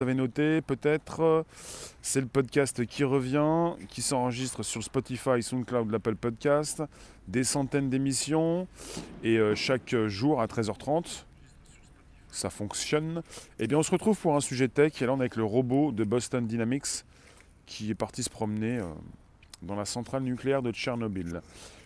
Vous avez noté, peut-être, c'est le podcast qui revient, qui s'enregistre sur Spotify, SoundCloud, l'Apple Podcast, des centaines d'émissions, et euh, chaque jour à 13h30, ça fonctionne. Et bien on se retrouve pour un sujet tech, et là on est avec le robot de Boston Dynamics, qui est parti se promener euh, dans la centrale nucléaire de Tchernobyl.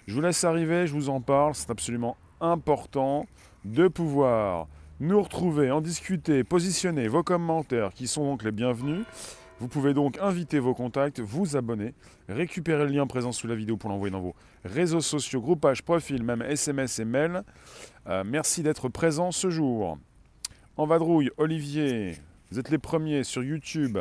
Je vous laisse arriver, je vous en parle, c'est absolument important de pouvoir nous retrouver, en discuter, positionner vos commentaires qui sont donc les bienvenus. Vous pouvez donc inviter vos contacts, vous abonner, récupérer le lien présent sous la vidéo pour l'envoyer dans vos réseaux sociaux, groupages, profils, même SMS et mails. Euh, merci d'être présent ce jour. En vadrouille, Olivier, vous êtes les premiers sur YouTube.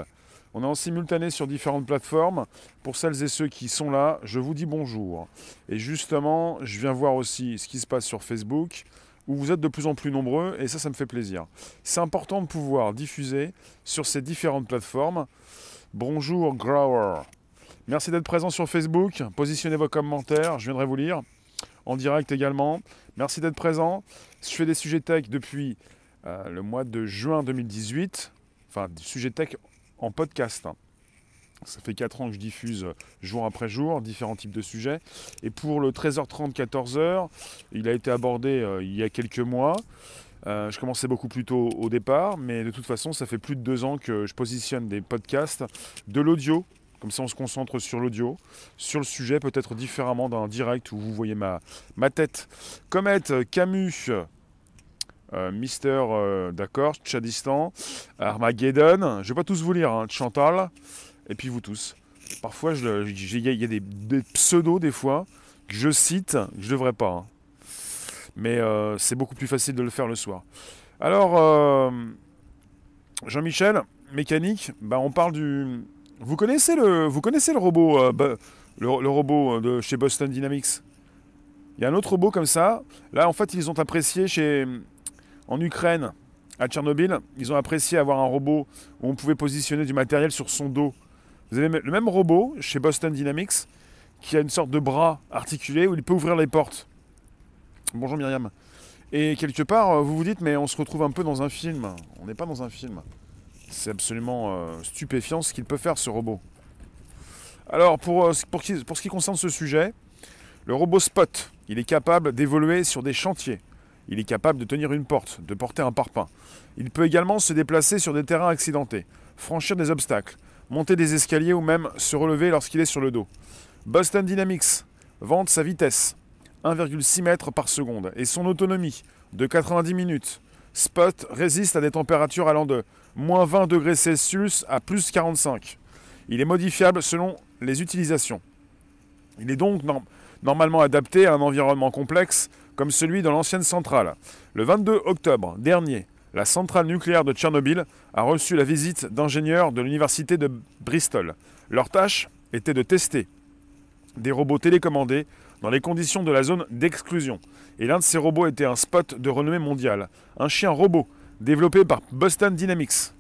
On est en simultané sur différentes plateformes. Pour celles et ceux qui sont là, je vous dis bonjour. Et justement, je viens voir aussi ce qui se passe sur Facebook où vous êtes de plus en plus nombreux et ça, ça me fait plaisir. C'est important de pouvoir diffuser sur ces différentes plateformes. Bonjour Grower. Merci d'être présent sur Facebook. Positionnez vos commentaires, je viendrai vous lire en direct également. Merci d'être présent. Je fais des sujets tech depuis euh, le mois de juin 2018. Enfin, des sujets tech en podcast. Ça fait 4 ans que je diffuse jour après jour différents types de sujets. Et pour le 13h30, 14h, il a été abordé euh, il y a quelques mois. Euh, je commençais beaucoup plus tôt au départ, mais de toute façon, ça fait plus de deux ans que je positionne des podcasts, de l'audio. Comme ça, on se concentre sur l'audio, sur le sujet, peut-être différemment d'un direct où vous voyez ma, ma tête. Comet, Camus, euh, Mister, d'accord, Tchadistan, Armageddon, je ne vais pas tous vous lire, hein, Chantal, et puis vous tous. Parfois, il y a des, pseudos des fois que je cite, que je devrais pas. Hein. Mais euh, c'est beaucoup plus facile de le faire le soir. Alors, euh, Jean-Michel, mécanique, bah, on parle du. Vous connaissez le, vous connaissez le robot, euh, le, robot de chez Boston Dynamics? Il y a un autre robot comme ça. Là, en fait, ils ont apprécié chez, en Ukraine, à Tchernobyl, ils ont apprécié avoir un robot où on pouvait positionner du matériel sur son dos. Vous avez le même robot chez Boston Dynamics qui a une sorte de bras articulé où il peut ouvrir les portes. Bonjour Myriam. Et quelque part, euh, vous vous dites, mais on se retrouve un peu dans un film. On n'est pas dans un film. C'est absolument euh, stupéfiant ce qu'il peut faire, ce robot. Alors, pour, euh, pour, pour ce qui concerne ce sujet, le robot Spot, il est capable d'évoluer sur des chantiers. Il est capable de tenir une porte, de porter un parpaing. Il peut également se déplacer sur des terrains accidentés, franchir des obstacles, monter des escaliers ou même se relever lorsqu'il est sur le dos. Boston Dynamics vante sa vitesse, 1,6 mètres par seconde, et son autonomie, de 90 minutes. Spot résiste à des températures allant de moins 20 degrés Celsius à plus 45. Il est modifiable selon les utilisations. Il est donc normalement adapté à un environnement complexe comme celui de l'ancienne centrale. Le 22 octobre dernier, la centrale nucléaire de Tchernobyl a reçu la visite d'ingénieurs de l'université de Bristol. Leur tâche était de tester des robots télécommandés dans les conditions de la zone d'exclusion. Et l'un de ces robots était un spot de renommée mondiale, un chien robot développé par Boston Dynamics.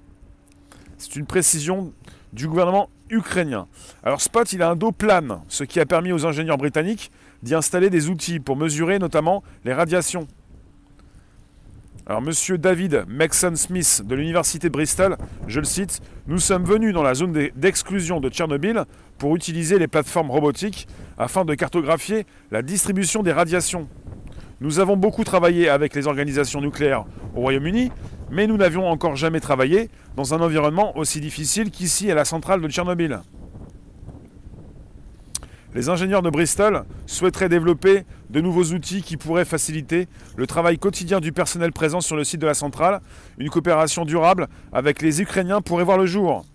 C'est une précision du gouvernement ukrainien. Alors Spot, il a un dos plane, ce qui a permis aux ingénieurs britanniques d'y installer des outils pour mesurer notamment les radiations alors, monsieur David Maxon Smith de l'Université Bristol, je le cite Nous sommes venus dans la zone d'exclusion de Tchernobyl pour utiliser les plateformes robotiques afin de cartographier la distribution des radiations. Nous avons beaucoup travaillé avec les organisations nucléaires au Royaume-Uni, mais nous n'avions encore jamais travaillé dans un environnement aussi difficile qu'ici à la centrale de Tchernobyl. Les ingénieurs de Bristol souhaiteraient développer de nouveaux outils qui pourraient faciliter le travail quotidien du personnel présent sur le site de la centrale. Une coopération durable avec les Ukrainiens pourrait voir le jour.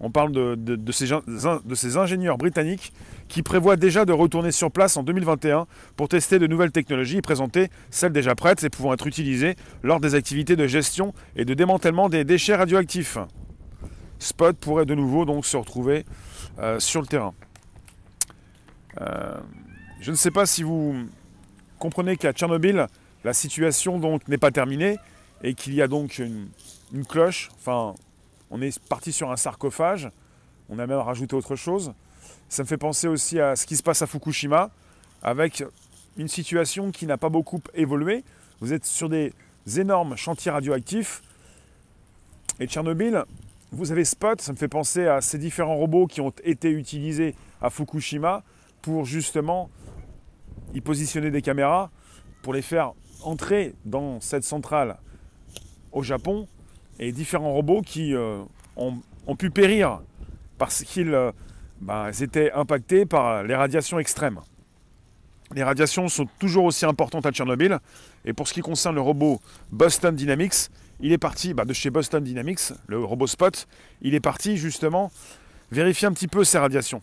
On parle de, ces, ingénieurs britanniques qui prévoient déjà de retourner sur place en 2021 pour tester de nouvelles technologies et présenter celles déjà prêtes et pouvant être utilisées lors des activités de gestion et de démantèlement des déchets radioactifs. Spot pourrait de nouveau donc se retrouver euh, sur le terrain. Euh, je ne sais pas si vous comprenez qu'à Tchernobyl, la situation donc n'est pas terminée et qu'il y a donc une, cloche. Enfin, on est parti sur un sarcophage. On a même rajouté autre chose. Ça me fait penser aussi à ce qui se passe à Fukushima, avec une situation qui n'a pas beaucoup évolué. Vous êtes sur des énormes chantiers radioactifs Et Tchernobyl, vous avez Spot, ça me fait penser à ces différents robots qui ont été utilisés à Fukushima pour justement y positionner des caméras, pour les faire entrer dans cette centrale au Japon, et différents robots qui euh, ont, pu périr parce qu'ils euh, bah, étaient impactés par les radiations extrêmes. Les radiations sont toujours aussi importantes à Tchernobyl. Et pour ce qui concerne le robot Boston Dynamics, il est parti bah, de chez Boston Dynamics, le robot Spot, il est parti justement vérifier un petit peu ces radiations.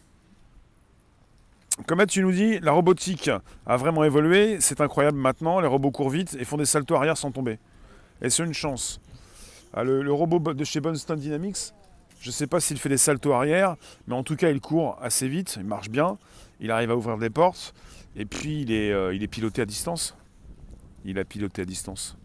Comme tu nous dis, la robotique a vraiment évolué, c'est incroyable maintenant, les robots courent vite et font des saltos arrière sans tomber. Et c'est une chance. Ah, le, robot de chez Boston Dynamics, je ne sais pas s'il fait des saltos arrière, mais en tout cas il court assez vite, il marche bien, il arrive à ouvrir des portes. Et puis euh, il est piloté à distance. Il a piloté à distance.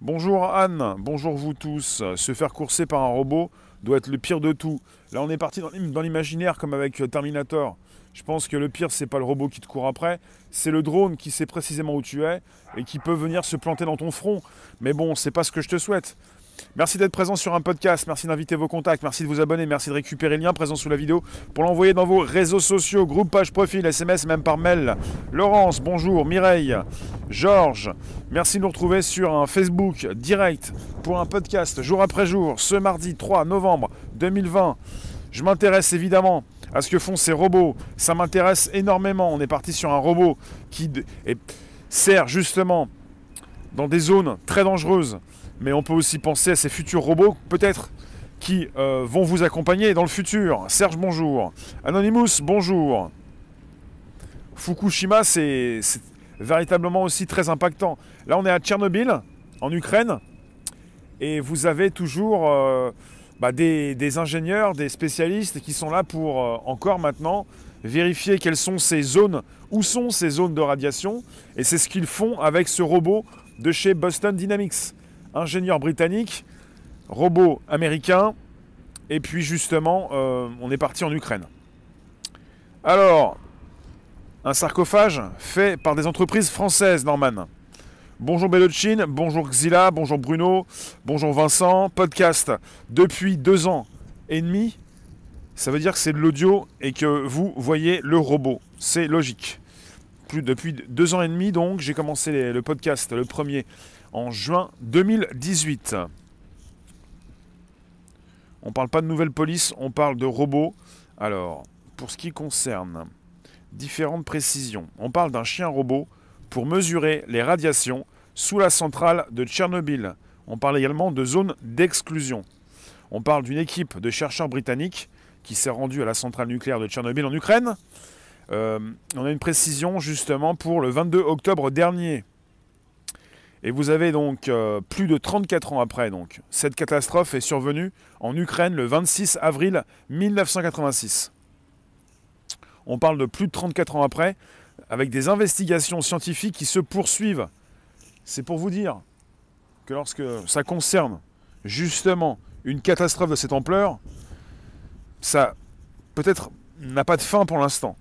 Bonjour Anne, bonjour vous tous. Se faire courser par un robot doit être le pire de tout. Là on est parti dans l'imaginaire comme avec Terminator. Je pense que le pire c'est pas le robot qui te court après, c'est le drone qui sait précisément où tu es et qui peut venir se planter dans ton front. Mais bon, c'est pas ce que je te souhaite. Merci d'être présent sur un podcast, merci d'inviter vos contacts, merci de vous abonner, merci de récupérer le lien présent sous la vidéo pour l'envoyer dans vos réseaux sociaux, groupe, page, profil, SMS, même par mail. Laurence, bonjour, Mireille, Georges, merci de nous retrouver sur un Facebook direct pour un podcast jour après jour, ce mardi 3 novembre 2020. Je m'intéresse évidemment à ce que font ces robots, ça m'intéresse énormément. On est parti sur un robot qui sert justement dans des zones très dangereuses mais on peut aussi penser à ces futurs robots, peut-être, qui euh, vont vous accompagner dans le futur. Serge, bonjour. Anonymous, bonjour. Fukushima, c'est véritablement aussi très impactant. Là, on est à Tchernobyl, en Ukraine, et vous avez toujours euh, bah, des, ingénieurs, des spécialistes qui sont là pour euh, encore maintenant vérifier quelles sont ces zones, où sont ces zones de radiation, et c'est ce qu'ils font avec ce robot de chez Boston Dynamics ingénieur britannique, robot américain, et puis justement, euh, on est parti en Ukraine. Alors, un sarcophage fait par des entreprises françaises, Norman. Bonjour Bellochin, bonjour Xila, bonjour Bruno, bonjour Vincent. Podcast depuis deux ans et demi. Ça veut dire que c'est de l'audio et que vous voyez le robot. C'est logique. Depuis deux ans et demi, donc, j'ai commencé le podcast, le premier, en juin 2018. On ne parle pas de nouvelle police, on parle de robots. Alors, pour ce qui concerne différentes précisions, on parle d'un chien robot pour mesurer les radiations sous la centrale de Tchernobyl. On parle également de zone d'exclusion. On parle d'une équipe de chercheurs britanniques qui s'est rendue à la centrale nucléaire de Tchernobyl en Ukraine. Euh, on a une précision justement pour le 22 octobre dernier. Et vous avez donc euh, plus de 34 ans après, cette catastrophe est survenue en Ukraine le 26 avril 1986. On parle de plus de 34 ans après, avec des investigations scientifiques qui se poursuivent. C'est pour vous dire que lorsque ça concerne justement une catastrophe de cette ampleur, ça peut-être n'a pas de fin pour l'instant.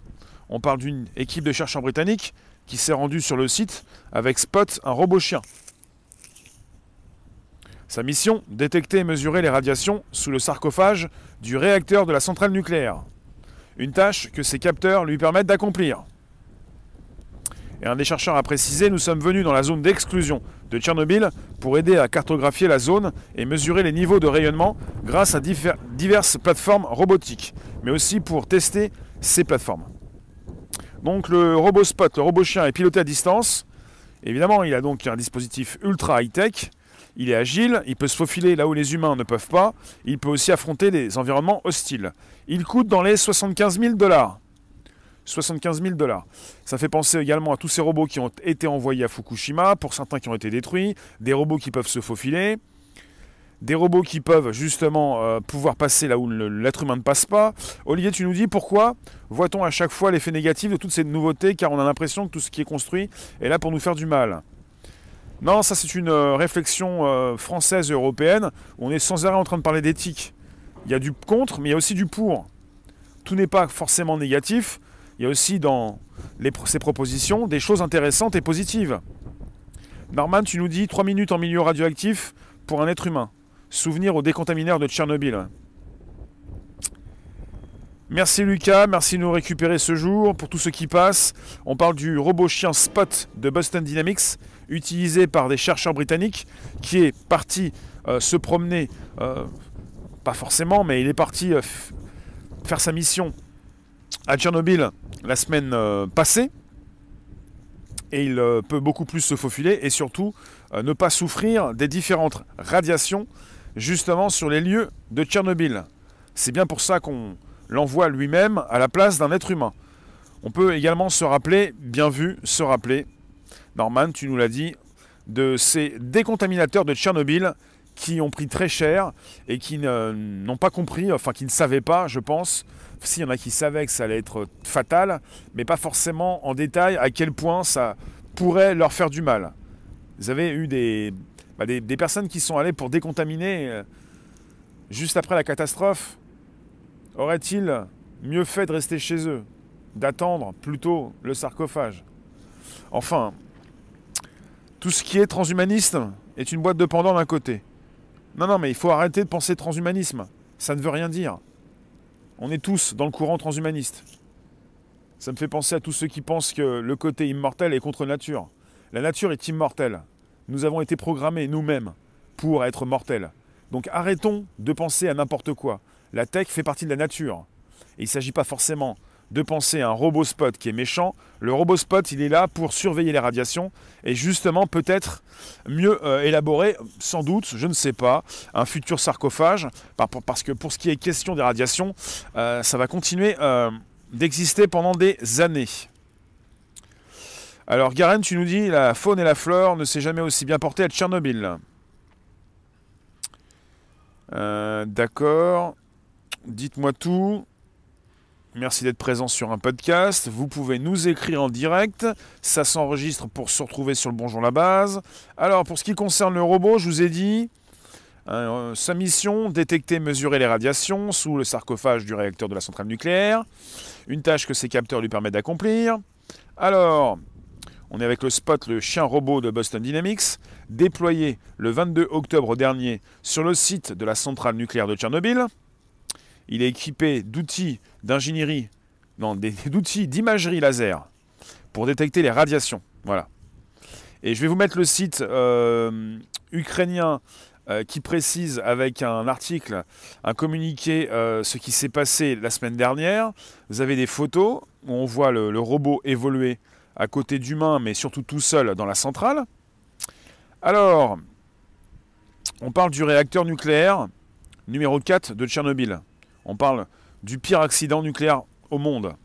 On parle d'une équipe de chercheurs britanniques qui s'est rendu sur le site avec Spot, un robot chien. Sa mission, détecter et mesurer les radiations sous le sarcophage du réacteur de la centrale nucléaire. Une tâche que ces capteurs lui permettent d'accomplir. Et un des chercheurs a précisé, nous sommes venus dans la zone d'exclusion de Tchernobyl pour aider à cartographier la zone et mesurer les niveaux de rayonnement grâce à diverses plateformes robotiques, mais aussi pour tester ces plateformes. Donc le robot Spot, le robot chien est piloté à distance. Évidemment, il a donc un dispositif ultra high-tech. Il est agile, il peut se faufiler là où les humains ne peuvent pas. Il peut aussi affronter des environnements hostiles. Il coûte dans les 75 000 dollars. 75 000 dollars. Ça fait penser également à tous ces robots qui ont été envoyés à Fukushima, pour certains qui ont été détruits, des robots qui peuvent se faufiler des robots qui peuvent justement euh, pouvoir passer là où l'être humain ne passe pas. Olivier, tu nous dis pourquoi voit-on à chaque fois l'effet négatif de toutes ces nouveautés car on a l'impression que tout ce qui est construit est là pour nous faire du mal Non, ça c'est une euh, réflexion euh, française européenne on est sans arrêt en train de parler d'éthique. Il y a du contre, mais il y a aussi du pour. Tout n'est pas forcément négatif. Il y a aussi dans ces propositions des choses intéressantes et positives. Norman, tu nous dis 3 minutes en milieu radioactif pour un être humain Souvenir aux décontamineurs de Tchernobyl. Merci Lucas, merci de nous récupérer ce jour. Pour tout ce qui passe, on parle du robot chien Spot de Boston Dynamics, utilisé par des chercheurs britanniques, qui est parti euh, se promener, euh, pas forcément, mais il est parti euh, faire sa mission à Tchernobyl la semaine passée. Et il peut beaucoup plus se faufiler et surtout ne pas souffrir des différentes radiations justement sur les lieux de Tchernobyl. C'est bien pour ça qu'on l'envoie lui-même à la place d'un être humain. On peut également se rappeler, bien vu, se rappeler, Norman, tu nous l'as dit, de ces décontaminateurs de Tchernobyl qui ont pris très cher et qui n'ont pas compris, enfin qui ne savaient pas, je pense, s'il y en a qui savaient que ça allait être fatal, mais pas forcément en détail à quel point ça pourrait leur faire du mal. Vous avez eu des, bah, des, personnes qui sont allées pour décontaminer euh, juste après la catastrophe. Aurait-il mieux fait de rester chez eux, d'attendre plutôt le sarcophage? Enfin, tout ce qui est transhumaniste est une boîte de pendant d'un côté. Non, non, mais il faut arrêter de penser transhumanisme. Ça ne veut rien dire. On est tous dans le courant transhumaniste. Ça me fait penser à tous ceux qui pensent que le côté immortel est contre nature. La nature est immortelle. Nous avons été programmés nous-mêmes pour être mortels. Donc arrêtons de penser à n'importe quoi. La tech fait partie de la nature. Et il ne s'agit pas forcément de penser à un robot spot qui est méchant. Le robot spot, il est là pour surveiller les radiations et justement peut-être mieux euh, élaborer, sans doute, je ne sais pas, un futur sarcophage. Parce que pour ce qui est question des radiations, euh, ça va continuer euh, d'exister pendant des années. Alors Garen, tu nous dis, la faune et la flore ne s'est jamais aussi bien portée à Tchernobyl. D'accord. Dites-moi tout. Merci d'être présent sur un podcast. Vous pouvez nous écrire en direct. Ça s'enregistre pour se retrouver sur le Bonjour la base. Alors, pour ce qui concerne le robot, je vous ai dit, euh, sa mission, détecter, mesurer les radiations sous le sarcophage du réacteur de la centrale nucléaire. Une tâche que ces capteurs lui permettent d'accomplir. Alors, on est avec le Spot, le chien robot de Boston Dynamics, déployé le 22 octobre dernier sur le site de la centrale nucléaire de Tchernobyl. Il est équipé d'outils d'ingénierie, non, d'outils d'imagerie laser pour détecter les radiations. Voilà. Et je vais vous mettre le site euh, ukrainien euh, qui précise avec un article, un communiqué, euh, ce qui s'est passé la semaine dernière. Vous avez des photos où on voit le robot évoluer à côté d'humains, mais surtout tout seul dans la centrale. Alors, on parle du réacteur nucléaire numéro 4 de Tchernobyl. On parle du pire accident nucléaire au monde.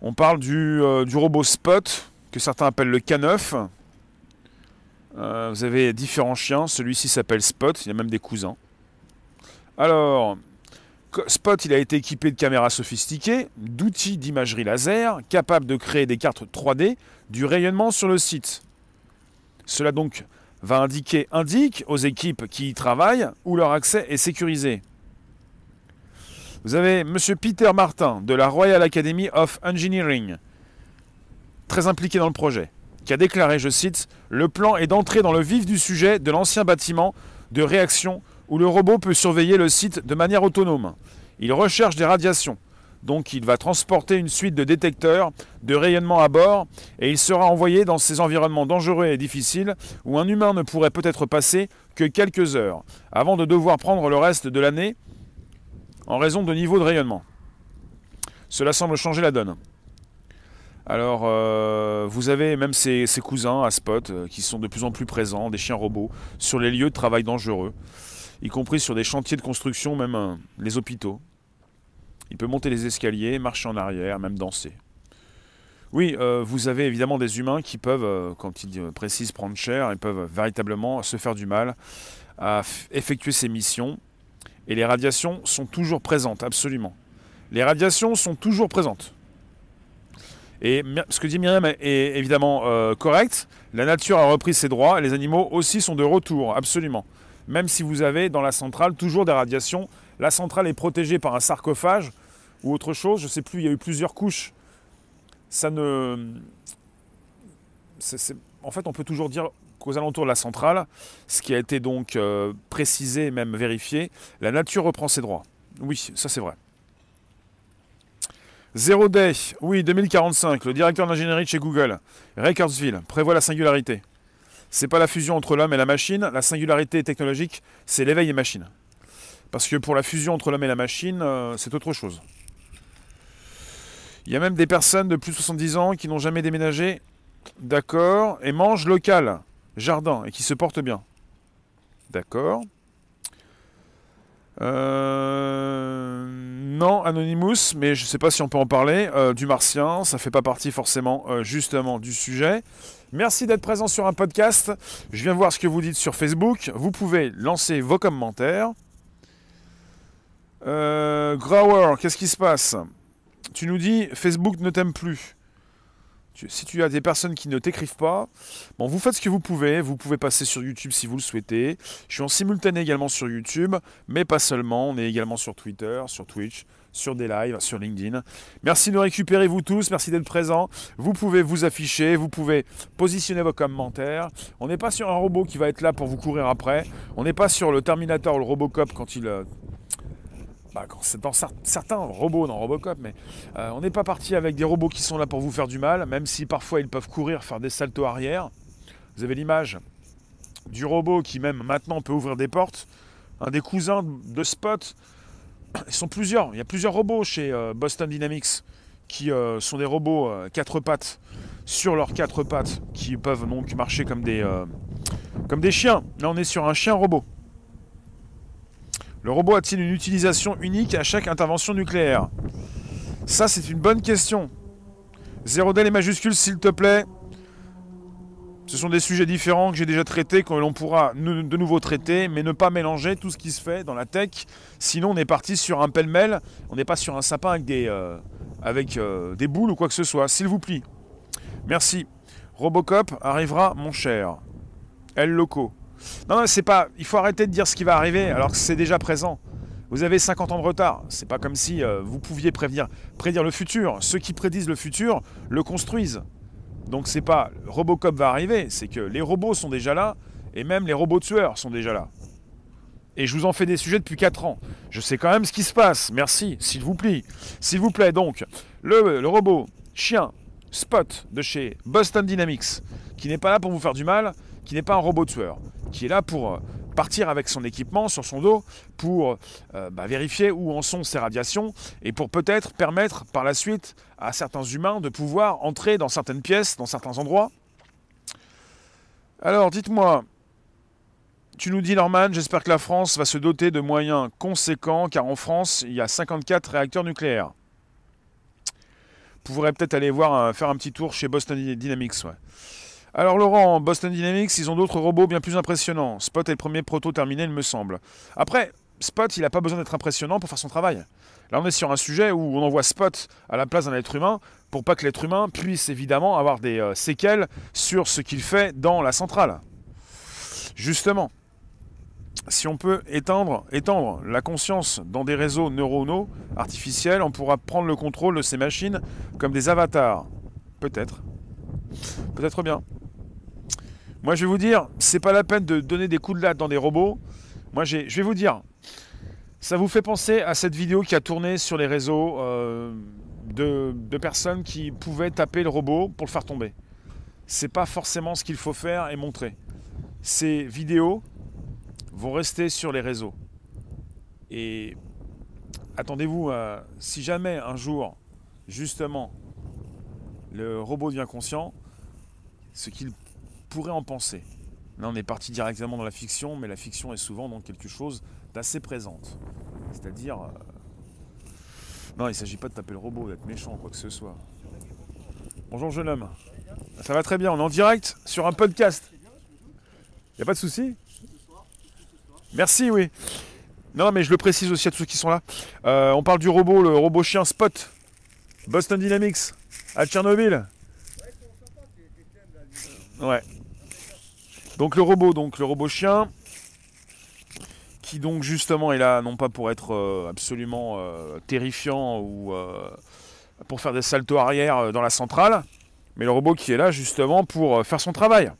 On parle du, euh, robot Spot, que certains appellent le K9. Euh, vous avez différents chiens, celui-ci s'appelle Spot, il y a même des cousins. Alors, Spot, il a été équipé de caméras sophistiquées, d'outils d'imagerie laser, capables de créer des cartes 3D du rayonnement sur le site. Cela donc va indiquer, indique aux équipes qui y travaillent où leur accès est sécurisé. Vous avez M. Peter Martin de la Royal Academy of Engineering, très impliqué dans le projet, qui a déclaré, je cite, Le plan est d'entrer dans le vif du sujet de l'ancien bâtiment de réaction où le robot peut surveiller le site de manière autonome. Il recherche des radiations, donc il va transporter une suite de détecteurs de rayonnement à bord et il sera envoyé dans ces environnements dangereux et difficiles où un humain ne pourrait peut-être passer que quelques heures avant de devoir prendre le reste de l'année en raison de niveau de rayonnement. Cela semble changer la donne. Alors, euh, vous avez même ces, cousins à Spot euh, qui sont de plus en plus présents, des chiens robots, sur les lieux de travail dangereux y compris sur des chantiers de construction, même euh, les hôpitaux. Il peut monter les escaliers, marcher en arrière, même danser. Oui, euh, vous avez évidemment des humains qui peuvent, euh, quand ils précisent prendre cher, ils peuvent véritablement se faire du mal à effectuer ces missions. Et les radiations sont toujours présentes, absolument. Les radiations sont toujours présentes. Et ce que dit Myriam est évidemment correct. La nature a repris ses droits, les animaux aussi sont de retour, absolument même si vous avez dans la centrale toujours des radiations. La centrale est protégée par un sarcophage ou autre chose, je ne sais plus, il y a eu plusieurs couches. Ça ne. En fait, on peut toujours dire qu'aux alentours de la centrale, ce qui a été donc euh, précisé et même vérifié, la nature reprend ses droits. Oui, ça c'est vrai. Zero Day, oui, 2045, le directeur d'ingénierie chez Google, Ray prévoit la singularité. C'est pas la fusion entre l'homme et la machine, la singularité technologique, c'est l'éveil des machines. Parce que pour la fusion entre l'homme et la machine, euh, c'est autre chose. Il y a même des personnes de plus de 70 ans qui n'ont jamais déménagé, d'accord, et mangent local, jardin, et qui se portent bien. D'accord. Euh, non, Anonymous, mais je ne sais pas si on peut en parler, euh, du martien, ça ne fait pas partie forcément justement du sujet. Merci d'être présent sur un podcast. Je viens voir ce que vous dites sur Facebook. Vous pouvez lancer vos commentaires. Grower, qu'est-ce qui se passe? Tu nous dis Facebook ne t'aime plus si tu as des personnes qui ne t'écrivent pas, bon, vous faites ce que vous pouvez. Vous pouvez passer sur YouTube si vous le souhaitez. Je suis en simultané également sur YouTube, mais pas seulement. On est également sur Twitter, sur Twitch, sur des lives, sur LinkedIn. Merci de récupérer, vous tous. Merci d'être présents. Vous pouvez vous afficher, vous pouvez positionner vos commentaires. On n'est pas sur un robot qui va être là pour vous courir après. On n'est pas sur le Terminator ou le Robocop quand il euh, bah, c'est dans certains robots dans Robocop, mais euh, on n'est pas parti avec des robots qui sont là pour vous faire du mal, même si parfois ils peuvent courir, faire des saltos arrière. Vous avez l'image du robot qui même maintenant peut ouvrir des portes. Un des cousins de Spot, ils sont plusieurs. Il y a plusieurs robots chez euh, Boston Dynamics qui euh, sont des robots quatre pattes sur leurs quatre pattes qui peuvent donc marcher comme des, comme des chiens. Là, on est sur un chien robot. Le robot a-t-il une utilisation unique à chaque intervention nucléaire? Ça, c'est une bonne question. Zéro D les majuscules, s'il te plaît. Ce sont des sujets différents que j'ai déjà traités, que l'on pourra de nouveau traiter, mais ne pas mélanger tout ce qui se fait dans la tech. Sinon, on est parti sur un pêle-mêle. On n'est pas sur un sapin avec des, euh, euh, boules ou quoi que ce soit. S'il vous plaît. Merci. Robocop arrivera, mon cher. El Loco. Non, non c'est pas. Il faut arrêter de dire ce qui va arriver alors que c'est déjà présent. Vous avez 50 ans de retard. C'est pas comme si euh, vous pouviez prévenir, prédire le futur. Ceux qui prédisent le futur le construisent. Donc c'est pas Robocop va arriver, c'est que les robots sont déjà là et même les robots tueurs sont déjà là. Et je vous en fais des sujets depuis 4 ans. Je sais quand même ce qui se passe. Merci, s'il vous plaît. S'il vous plaît, donc, le, le robot chien Spot de chez Boston Dynamics, qui n'est pas là pour vous faire du mal, qui n'est pas un robot tueur, qui est là pour euh, partir avec son équipement sur son dos pour euh, bah, vérifier où en sont ses radiations et pour peut-être permettre par la suite à certains humains de pouvoir entrer dans certaines pièces, dans certains endroits. Alors dites-moi, tu nous dis Norman, j'espère que la France va se doter de moyens conséquents car en France il y a 54 réacteurs nucléaires. Pourrez peut-être aller voir, euh, faire un petit tour chez Boston Dynamics. Alors Laurent, Boston Dynamics, ils ont d'autres robots bien plus impressionnants. Spot est le premier proto terminé, il me semble. Après, Spot, il n'a pas besoin d'être impressionnant pour faire son travail. Là, on est sur un sujet où on envoie Spot à la place d'un être humain pour pas que l'être humain puisse évidemment avoir des euh, séquelles sur ce qu'il fait dans la centrale. Justement, si on peut étendre, la conscience dans des réseaux neuronaux artificiels, on pourra prendre le contrôle de ces machines comme des avatars. Peut-être. Peut-être bien. Moi, je vais vous dire, c'est pas la peine de donner des coups de latte dans des robots. Moi, je vais vous dire, ça vous fait penser à cette vidéo qui a tourné sur les réseaux euh, de, de, personnes qui pouvaient taper le robot pour le faire tomber. C'est pas forcément ce qu'il faut faire et montrer. Ces vidéos vont rester sur les réseaux. Et attendez-vous, si jamais un jour, justement, le robot devient conscient, ce qu'il pourrait en penser. Là, on est parti directement dans la fiction, mais la fiction est souvent dans quelque chose d'assez présente. C'est-à-dire. Euh, non, il ne s'agit pas de taper le robot, d'être méchant, quoi que ce soit. Bonjour, jeune homme. Ça va très bien, on est en direct sur un podcast. Il n'y a pas de souci? Merci, oui. Non, mais je le précise aussi à tous ceux qui sont là. Euh, on parle du robot, le robot chien Spot. Boston Dynamics, à Tchernobyl. Ouais. Donc le robot, donc le robot chien, qui donc justement est là non pas pour être euh, absolument euh, terrifiant ou pour faire des saltos arrière dans la centrale, mais le robot qui est là justement pour faire son travail.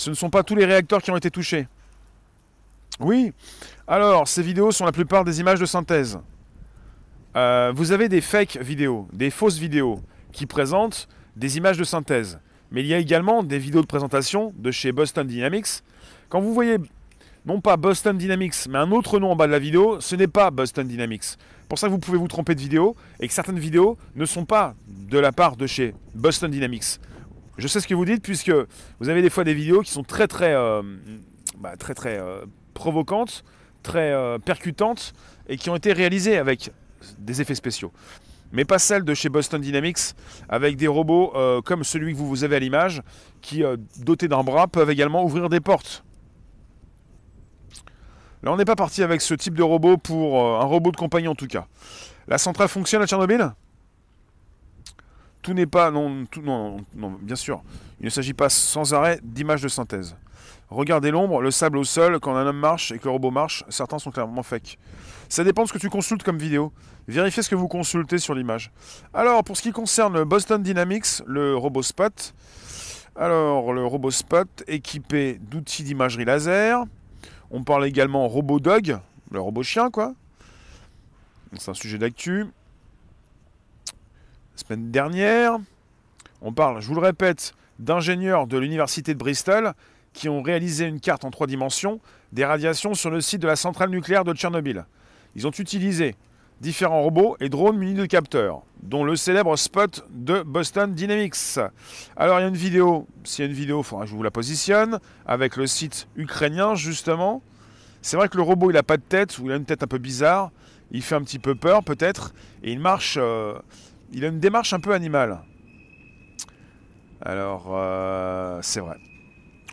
Ce ne sont pas tous les réacteurs qui ont été touchés. Oui. Alors, ces vidéos sont la plupart des images de synthèse. Euh, vous avez des fake vidéos, des fausses vidéos qui présentent des images de synthèse. Mais il y a également des vidéos de présentation de chez Boston Dynamics. Quand vous voyez non pas Boston Dynamics, mais un autre nom en bas de la vidéo, ce n'est pas Boston Dynamics. Pour ça que vous pouvez vous tromper de vidéo et que certaines vidéos ne sont pas de la part de chez Boston Dynamics. Je sais ce que vous dites puisque vous avez des fois des vidéos qui sont très très euh, bah, très très euh, provocantes, très euh, percutantes et qui ont été réalisées avec des effets spéciaux. Mais pas celles de chez Boston Dynamics avec des robots comme celui que vous avez à l'image qui, dotés d'un bras, peuvent également ouvrir des portes. Là, on n'est pas parti avec ce type de robot pour un robot de compagnie en tout cas. La centrale fonctionne à Tchernobyl? Tout n'est pas. Non, non, non, bien sûr. Il ne s'agit pas sans arrêt d'images de synthèse. Regardez l'ombre, le sable au sol, quand un homme marche et que le robot marche, certains sont clairement fake. Ça dépend de ce que tu consultes comme vidéo. Vérifiez ce que vous consultez sur l'image. Alors, pour ce qui concerne Boston Dynamics, le robot Spot, alors le robot Spot équipé d'outils d'imagerie laser. On parle également robot dog, le robot chien, quoi. C'est un sujet d'actu semaine dernière. On parle, je vous le répète, d'ingénieurs de l'université de Bristol qui ont réalisé une carte en trois dimensions des radiations sur le site de la centrale nucléaire de Tchernobyl. Ils ont utilisé différents robots et drones munis de capteurs, dont le célèbre spot de Boston Dynamics. Alors il y a une vidéo, s'il y a une vidéo, il faudra que je vous la positionne, avec le site ukrainien justement. C'est vrai que le robot il n'a pas de tête, ou il a une tête un peu bizarre, il fait un petit peu peur peut-être, et il marche... Euh, il a une démarche un peu animale. Alors, euh, c'est vrai.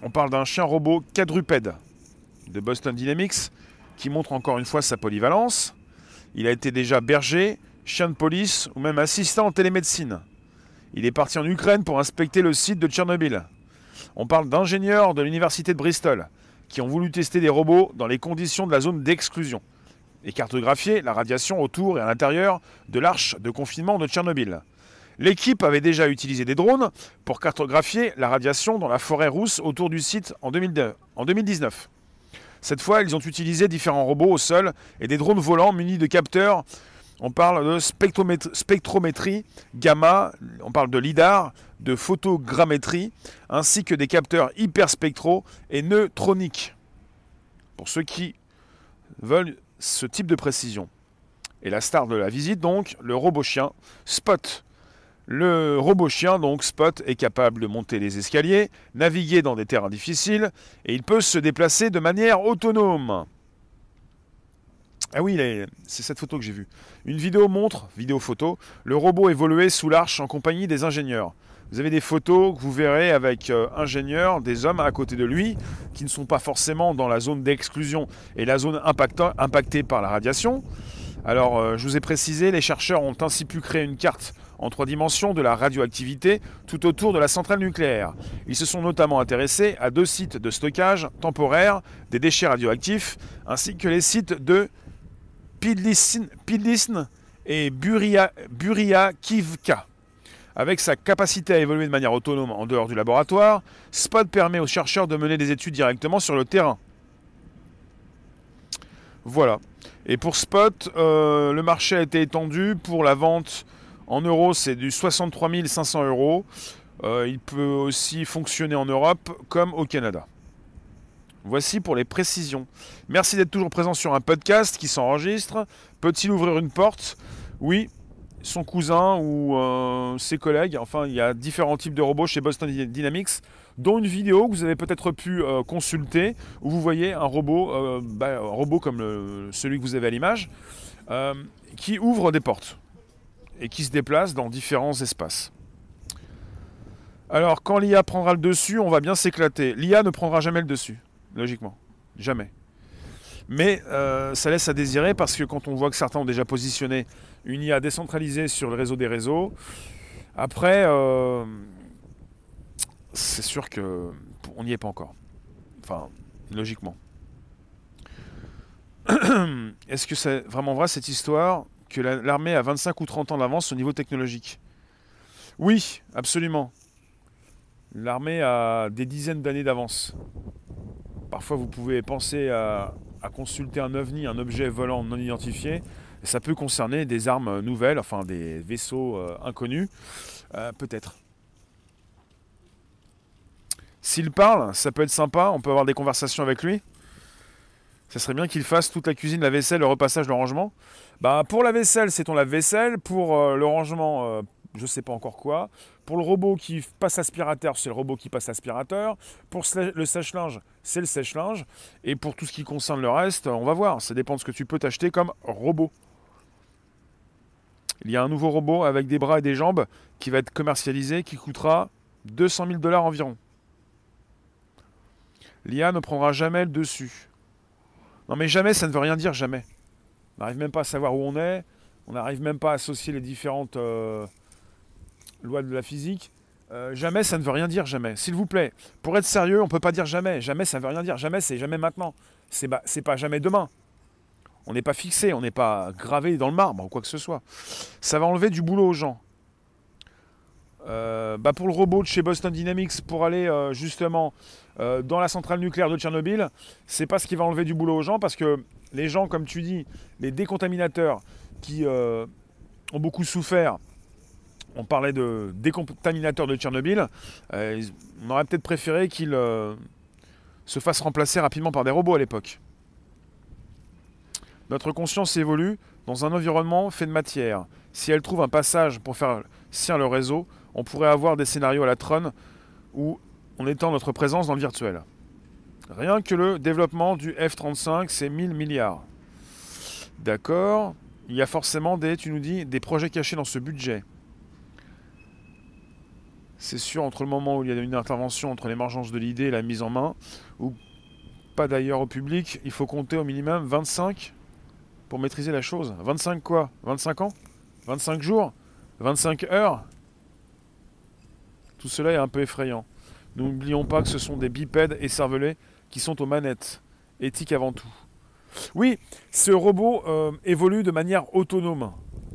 On parle d'un chien robot quadrupède de Boston Dynamics qui montre encore une fois sa polyvalence. Il a été déjà berger, chien de police ou même assistant en télémédecine. Il est parti en Ukraine pour inspecter le site de Tchernobyl. On parle d'ingénieurs de l'université de Bristol qui ont voulu tester des robots dans les conditions de la zone d'exclusion et cartographier la radiation autour et à l'intérieur de l'arche de confinement de Tchernobyl. L'équipe avait déjà utilisé des drones pour cartographier la radiation dans la forêt rousse autour du site en, 2019. Cette fois, ils ont utilisé différents robots au sol et des drones volants munis de capteurs. On parle de spectrométrie, gamma, on parle de lidar, de photogrammétrie, ainsi que des capteurs hyperspectraux et neutroniques. Pour ceux qui veulent ce type de précision. Et la star de la visite, donc, le robot chien Spot. Le robot chien, donc Spot, est capable de monter les escaliers, naviguer dans des terrains difficiles, et il peut se déplacer de manière autonome. Ah oui, c'est cette photo que j'ai vue. Une vidéo montre, vidéo photo, le robot évoluer sous l'arche en compagnie des ingénieurs. Vous avez des photos que vous verrez avec euh, ingénieurs, des hommes à côté de lui, qui ne sont pas forcément dans la zone d'exclusion et la zone impactée par la radiation. Alors, euh, je vous ai précisé, les chercheurs ont ainsi pu créer une carte en trois dimensions de la radioactivité tout autour de la centrale nucléaire. Ils se sont notamment intéressés à deux sites de stockage temporaire des déchets radioactifs, ainsi que les sites de Pidlisn et Buria, Kivka. Avec sa capacité à évoluer de manière autonome en dehors du laboratoire, Spot permet aux chercheurs de mener des études directement sur le terrain. Voilà. Et pour Spot, euh, le marché a été étendu. Pour la vente en euros, c'est du 63 500 euros. Euh, il peut aussi fonctionner en Europe comme au Canada. Voici pour les précisions. Merci d'être toujours présent sur un podcast qui s'enregistre. Peut-il ouvrir une porte? Oui, son cousin ou euh, ses collègues. Enfin, il y a différents types de robots chez Boston Dynamics, dont une vidéo que vous avez peut-être pu euh, consulter, où vous voyez un robot, euh, bah, un robot comme celui que vous avez à l'image, qui ouvre des portes et qui se déplace dans différents espaces. Alors, quand l'IA prendra le dessus, on va bien s'éclater. L'IA ne prendra jamais le dessus, logiquement. Jamais. Mais ça laisse à désirer parce que quand on voit que certains ont déjà positionné une IA décentralisée sur le réseau des réseaux. Après, euh, c'est sûr que on n'y est pas encore. Enfin, logiquement. Est-ce que c'est vraiment vrai cette histoire que l'armée a 25 ou 30 ans d'avance au niveau technologique? Oui, absolument. L'armée a des dizaines d'années d'avance. Parfois, vous pouvez penser à, consulter un ovni, un objet volant non identifié. ça peut concerner des armes nouvelles, enfin des vaisseaux euh, inconnus, euh, peut-être. S'il parle, ça peut être sympa, on peut avoir des conversations avec lui. Ça serait bien qu'il fasse toute la cuisine, la vaisselle, le repassage, le rangement. Bah, pour la vaisselle, c'est ton lave-vaisselle. Pour euh, le rangement, je ne sais pas encore quoi. Pour le robot qui passe aspirateur, c'est le robot qui passe aspirateur. Pour le sèche-linge, c'est le sèche-linge. Et pour tout ce qui concerne le reste, on va voir. Ça dépend de ce que tu peux t'acheter comme robot. Il y a un nouveau robot avec des bras et des jambes qui va être commercialisé, qui coûtera 200 000 dollars environ. L'IA ne prendra jamais le dessus. Non mais jamais, ça ne veut rien dire jamais. On n'arrive même pas à savoir où on est. On n'arrive même pas à associer les différentes... Euh, loi de la physique. Euh, jamais, ça ne veut rien dire, jamais. S'il vous plaît, pour être sérieux, on ne peut pas dire jamais. Jamais, ça ne veut rien dire. Jamais, c'est jamais maintenant. C'est pas, pas jamais demain. On n'est pas fixé, on n'est pas gravé dans le marbre ou quoi que ce soit. Ça va enlever du boulot aux gens. Euh, bah pour le robot de chez Boston Dynamics pour aller euh, justement dans la centrale nucléaire de Tchernobyl, c'est pas ce qui va enlever du boulot aux gens parce que les gens, comme tu dis, les décontaminateurs qui ont beaucoup souffert on parlait de décontaminateur de Tchernobyl. Euh, on aurait peut-être préféré qu'il euh, se fasse remplacer rapidement par des robots à l'époque. Notre conscience évolue dans un environnement fait de matière. Si elle trouve un passage pour faire sien le réseau, on pourrait avoir des scénarios à la Tron où on étend notre présence dans le virtuel. Rien que le développement du F-35, c'est 1000 milliards. D'accord. Il y a forcément tu nous dis, des projets cachés dans ce budget. C'est sûr, entre le moment où il y a une intervention, entre l'émergence de l'idée et la mise en main, ou pas d'ailleurs au public, il faut compter au minimum 25 pour maîtriser la chose. 25 quoi? 25 ans? 25 jours? 25 heures? Tout cela est un peu effrayant. N'oublions pas que ce sont des bipèdes et cervelés qui sont aux manettes. Éthique avant tout. Oui, ce robot euh, évolue de manière autonome.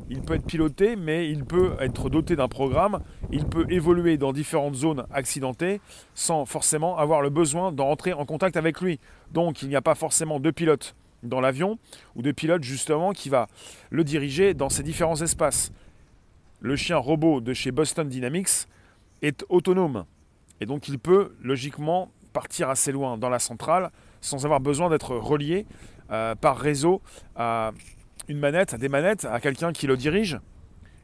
Il peut être piloté, mais il peut être doté d'un programme. Il peut évoluer dans différentes zones accidentées sans forcément avoir le besoin d'entrer en contact avec lui. Donc il n'y a pas forcément de pilote dans l'avion ou de pilote justement qui va le diriger dans ces différents espaces. Le chien robot de chez Boston Dynamics est autonome et donc il peut logiquement partir assez loin dans la centrale sans avoir besoin d'être relié euh, par réseau à une manette, des manettes, à quelqu'un qui le dirige.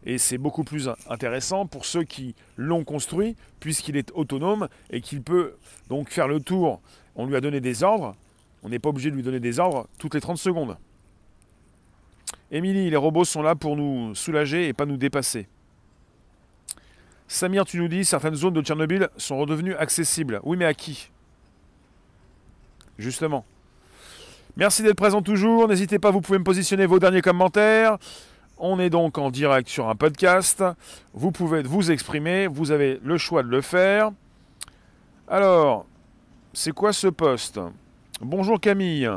Et c'est beaucoup plus intéressant pour ceux qui l'ont construit, puisqu'il est autonome et qu'il peut donc faire le tour. On lui a donné des ordres. On n'est pas obligé de lui donner des ordres toutes les 30 secondes. Émilie, les robots sont là pour nous soulager et pas nous dépasser. Samir, tu nous dis, certaines zones de Tchernobyl sont redevenues accessibles. Oui, mais à qui? Justement. Merci d'être présent toujours. N'hésitez pas, vous pouvez me positionner vos derniers commentaires. On est donc en direct sur un podcast. Vous pouvez vous exprimer. Vous avez le choix de le faire. Alors, c'est quoi ce post Bonjour Camille.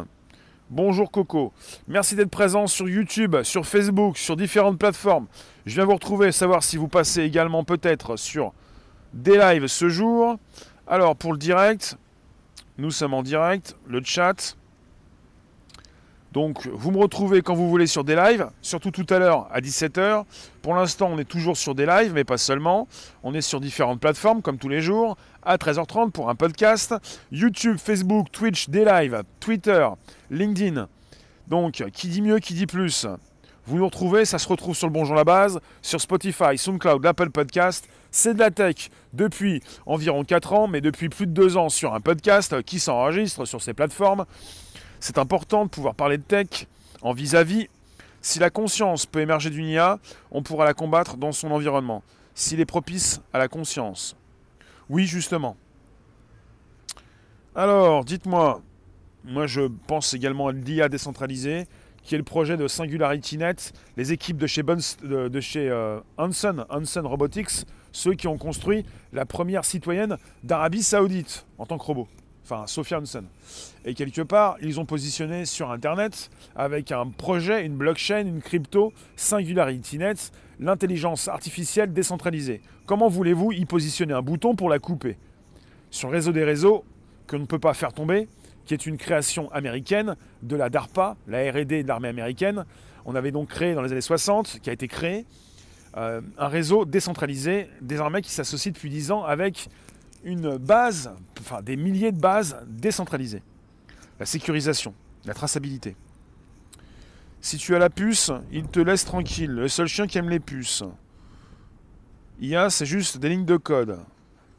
Bonjour Coco. Merci d'être présent sur YouTube, sur Facebook, sur différentes plateformes. Je viens vous retrouver, savoir si vous passez également peut-être sur des lives ce jour. Alors pour le direct, nous sommes en direct, le chat. Donc vous me retrouvez quand vous voulez sur des lives, surtout tout à l'heure à 17h. Pour l'instant, on est toujours sur des lives, mais pas seulement. On est sur différentes plateformes, comme tous les jours, à 13h30 pour un podcast. YouTube, Facebook, Twitch, des lives, Twitter, LinkedIn. Donc, qui dit mieux, qui dit plus? Vous nous retrouvez, ça se retrouve sur le Bonjour la Base, sur Spotify, SoundCloud, Apple Podcast. C'est de la tech depuis environ 4 ans, mais depuis plus de 2 ans sur un podcast qui s'enregistre sur ces plateformes. C'est important de pouvoir parler de tech en vis-à-vis. Si la conscience peut émerger d'une IA, on pourra la combattre dans son environnement. S'il est propice à la conscience. Oui, justement. Alors, dites-moi, moi je pense également à l'IA décentralisée, qui est le projet de SingularityNet, les équipes de chez, chez euh, Robotics, ceux qui ont construit la première citoyenne d'Arabie Saoudite en tant que robot enfin Sophia Hansen. Et quelque part, ils ont positionné sur Internet, avec un projet, une blockchain, une crypto, SingularityNet, l'intelligence artificielle décentralisée. Comment voulez-vous y positionner un bouton pour la couper? Sur le réseau des réseaux que ne peut pas faire tomber, qui est une création américaine de la DARPA, la RD de l'armée américaine. On avait donc créé dans les années 60, qui a été créé, euh, un réseau décentralisé des armées qui s'associe depuis 10 ans avec une base, enfin des milliers de bases décentralisées. La sécurisation, la traçabilité. Si tu as la puce, il te laisse tranquille. Le seul chien qui aime les puces. IA, c'est juste des lignes de code.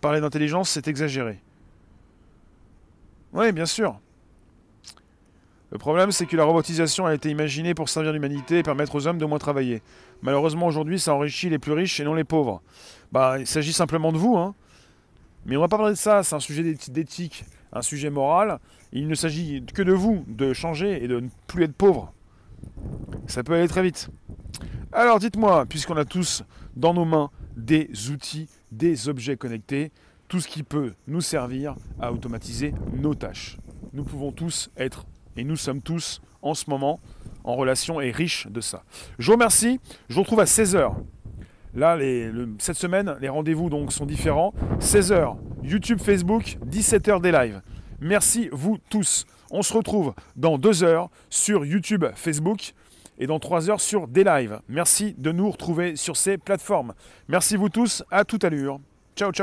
Parler d'intelligence, c'est exagéré. Oui, bien sûr. Le problème, c'est que la robotisation a été imaginée pour servir l'humanité et permettre aux hommes de moins travailler. Malheureusement, aujourd'hui, ça enrichit les plus riches et non les pauvres. Bah, il s'agit simplement de vous, hein. Mais on va pas parler de ça, c'est un sujet d'éthique, un sujet moral. Il ne s'agit que de vous, de changer et de ne plus être pauvre. Ça peut aller très vite. Alors dites-moi, puisqu'on a tous dans nos mains des outils, des objets connectés, tout ce qui peut nous servir à automatiser nos tâches. Nous pouvons tous être, et nous sommes tous en ce moment, en relation et riches de ça. Je vous remercie, je vous retrouve à 16h. Là, cette semaine, les rendez-vous donc sont différents. 16h, YouTube, Facebook, 17h des lives. Merci vous tous. On se retrouve dans 2 heures sur YouTube, Facebook et dans 3 heures sur des lives. Merci de nous retrouver sur ces plateformes. Merci vous tous, à toute allure. Ciao, ciao.